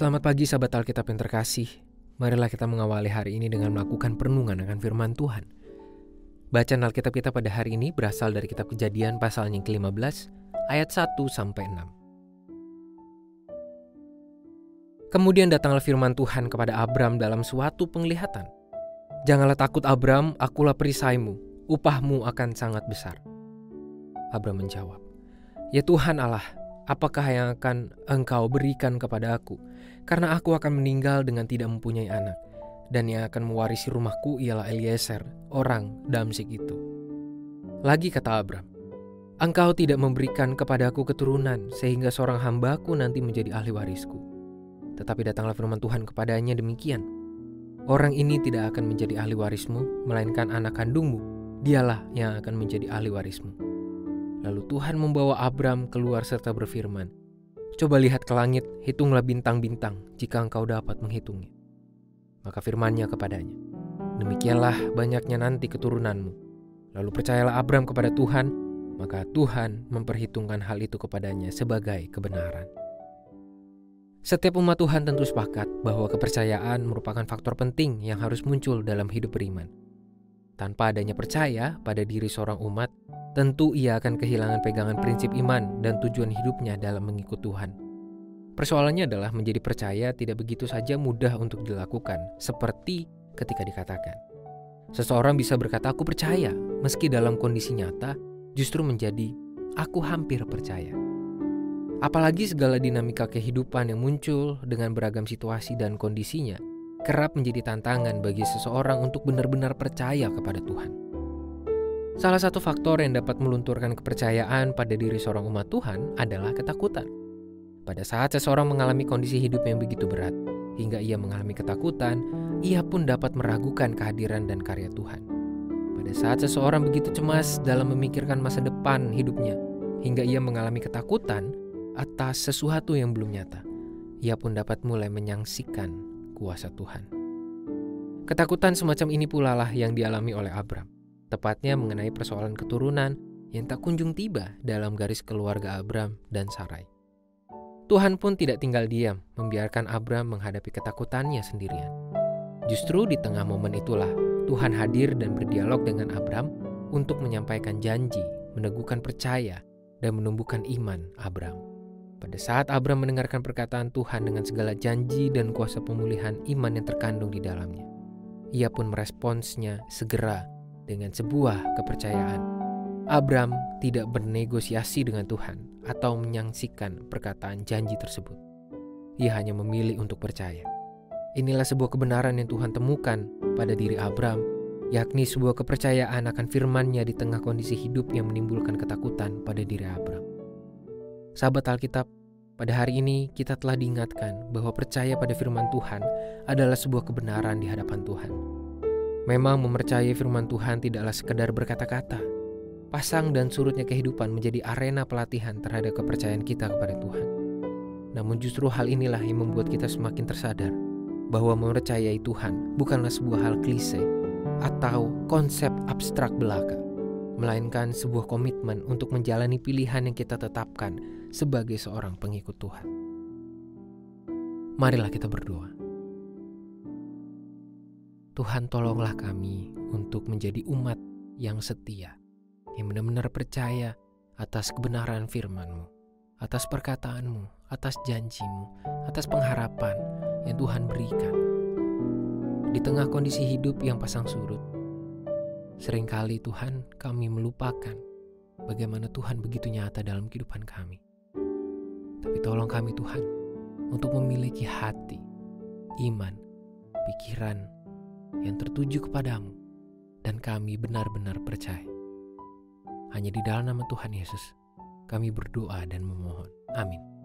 Selamat pagi sahabat Alkitab yang terkasih. Marilah kita mengawali hari ini dengan melakukan perenungan akan firman Tuhan. Bacaan Alkitab kita pada hari ini berasal dari kitab Kejadian pasalnya yang ke-15 ayat 1 sampai 6. Kemudian datanglah firman Tuhan kepada Abram dalam suatu penglihatan. Janganlah takut Abram, akulah perisaimu, upahmu akan sangat besar. Abram menjawab, Ya Tuhan Allah, apakah yang akan engkau berikan kepada aku? Karena aku akan meninggal dengan tidak mempunyai anak. Dan yang akan mewarisi rumahku ialah Eliezer, orang Damsik itu. Lagi kata Abram, Engkau tidak memberikan kepadaku keturunan sehingga seorang hambaku nanti menjadi ahli warisku. Tetapi datanglah firman Tuhan kepadanya demikian. Orang ini tidak akan menjadi ahli warismu, melainkan anak kandungmu. Dialah yang akan menjadi ahli warismu. Lalu Tuhan membawa Abram keluar serta berfirman, Coba lihat ke langit, hitunglah bintang-bintang jika engkau dapat menghitungnya. Maka firmannya kepadanya, Demikianlah banyaknya nanti keturunanmu. Lalu percayalah Abram kepada Tuhan, maka Tuhan memperhitungkan hal itu kepadanya sebagai kebenaran. Setiap umat Tuhan tentu sepakat bahwa kepercayaan merupakan faktor penting yang harus muncul dalam hidup beriman. Tanpa adanya percaya pada diri seorang umat, tentu ia akan kehilangan pegangan prinsip iman dan tujuan hidupnya dalam mengikut Tuhan. Persoalannya adalah menjadi percaya tidak begitu saja mudah untuk dilakukan, seperti ketika dikatakan. Seseorang bisa berkata, "Aku percaya," meski dalam kondisi nyata justru menjadi "aku hampir percaya". Apalagi segala dinamika kehidupan yang muncul dengan beragam situasi dan kondisinya kerap menjadi tantangan bagi seseorang untuk benar-benar percaya kepada Tuhan. Salah satu faktor yang dapat melunturkan kepercayaan pada diri seorang umat Tuhan adalah ketakutan. Pada saat seseorang mengalami kondisi hidup yang begitu berat, hingga ia mengalami ketakutan, ia pun dapat meragukan kehadiran dan karya Tuhan. Pada saat seseorang begitu cemas dalam memikirkan masa depan hidupnya, hingga ia mengalami ketakutan atas sesuatu yang belum nyata, ia pun dapat mulai menyangsikan kuasa Tuhan. Ketakutan semacam ini pula lah yang dialami oleh Abram tepatnya mengenai persoalan keturunan yang tak kunjung tiba dalam garis keluarga Abram dan Sarai. Tuhan pun tidak tinggal diam membiarkan Abram menghadapi ketakutannya sendirian. Justru di tengah momen itulah Tuhan hadir dan berdialog dengan Abram untuk menyampaikan janji, meneguhkan percaya, dan menumbuhkan iman Abram. Pada saat Abram mendengarkan perkataan Tuhan dengan segala janji dan kuasa pemulihan iman yang terkandung di dalamnya, ia pun meresponsnya segera dengan sebuah kepercayaan. Abram tidak bernegosiasi dengan Tuhan atau menyaksikan perkataan janji tersebut. Ia hanya memilih untuk percaya. Inilah sebuah kebenaran yang Tuhan temukan pada diri Abram, yakni sebuah kepercayaan akan firman-Nya di tengah kondisi hidup yang menimbulkan ketakutan pada diri Abram. Sahabat Alkitab, pada hari ini kita telah diingatkan bahwa percaya pada firman Tuhan adalah sebuah kebenaran di hadapan Tuhan. Memang mempercayai firman Tuhan tidaklah sekedar berkata-kata. Pasang dan surutnya kehidupan menjadi arena pelatihan terhadap kepercayaan kita kepada Tuhan. Namun justru hal inilah yang membuat kita semakin tersadar bahwa mempercayai Tuhan bukanlah sebuah hal klise atau konsep abstrak belaka, melainkan sebuah komitmen untuk menjalani pilihan yang kita tetapkan sebagai seorang pengikut Tuhan. Marilah kita berdoa. Tuhan tolonglah kami untuk menjadi umat yang setia, yang benar-benar percaya atas kebenaran firman-Mu, atas perkataan-Mu, atas janji-Mu, atas pengharapan yang Tuhan berikan. Di tengah kondisi hidup yang pasang surut, sering kali Tuhan kami melupakan bagaimana Tuhan begitu nyata dalam kehidupan kami. Tapi tolong kami Tuhan untuk memiliki hati, iman, pikiran, yang tertuju kepadamu, dan kami benar-benar percaya. Hanya di dalam nama Tuhan Yesus, kami berdoa dan memohon. Amin.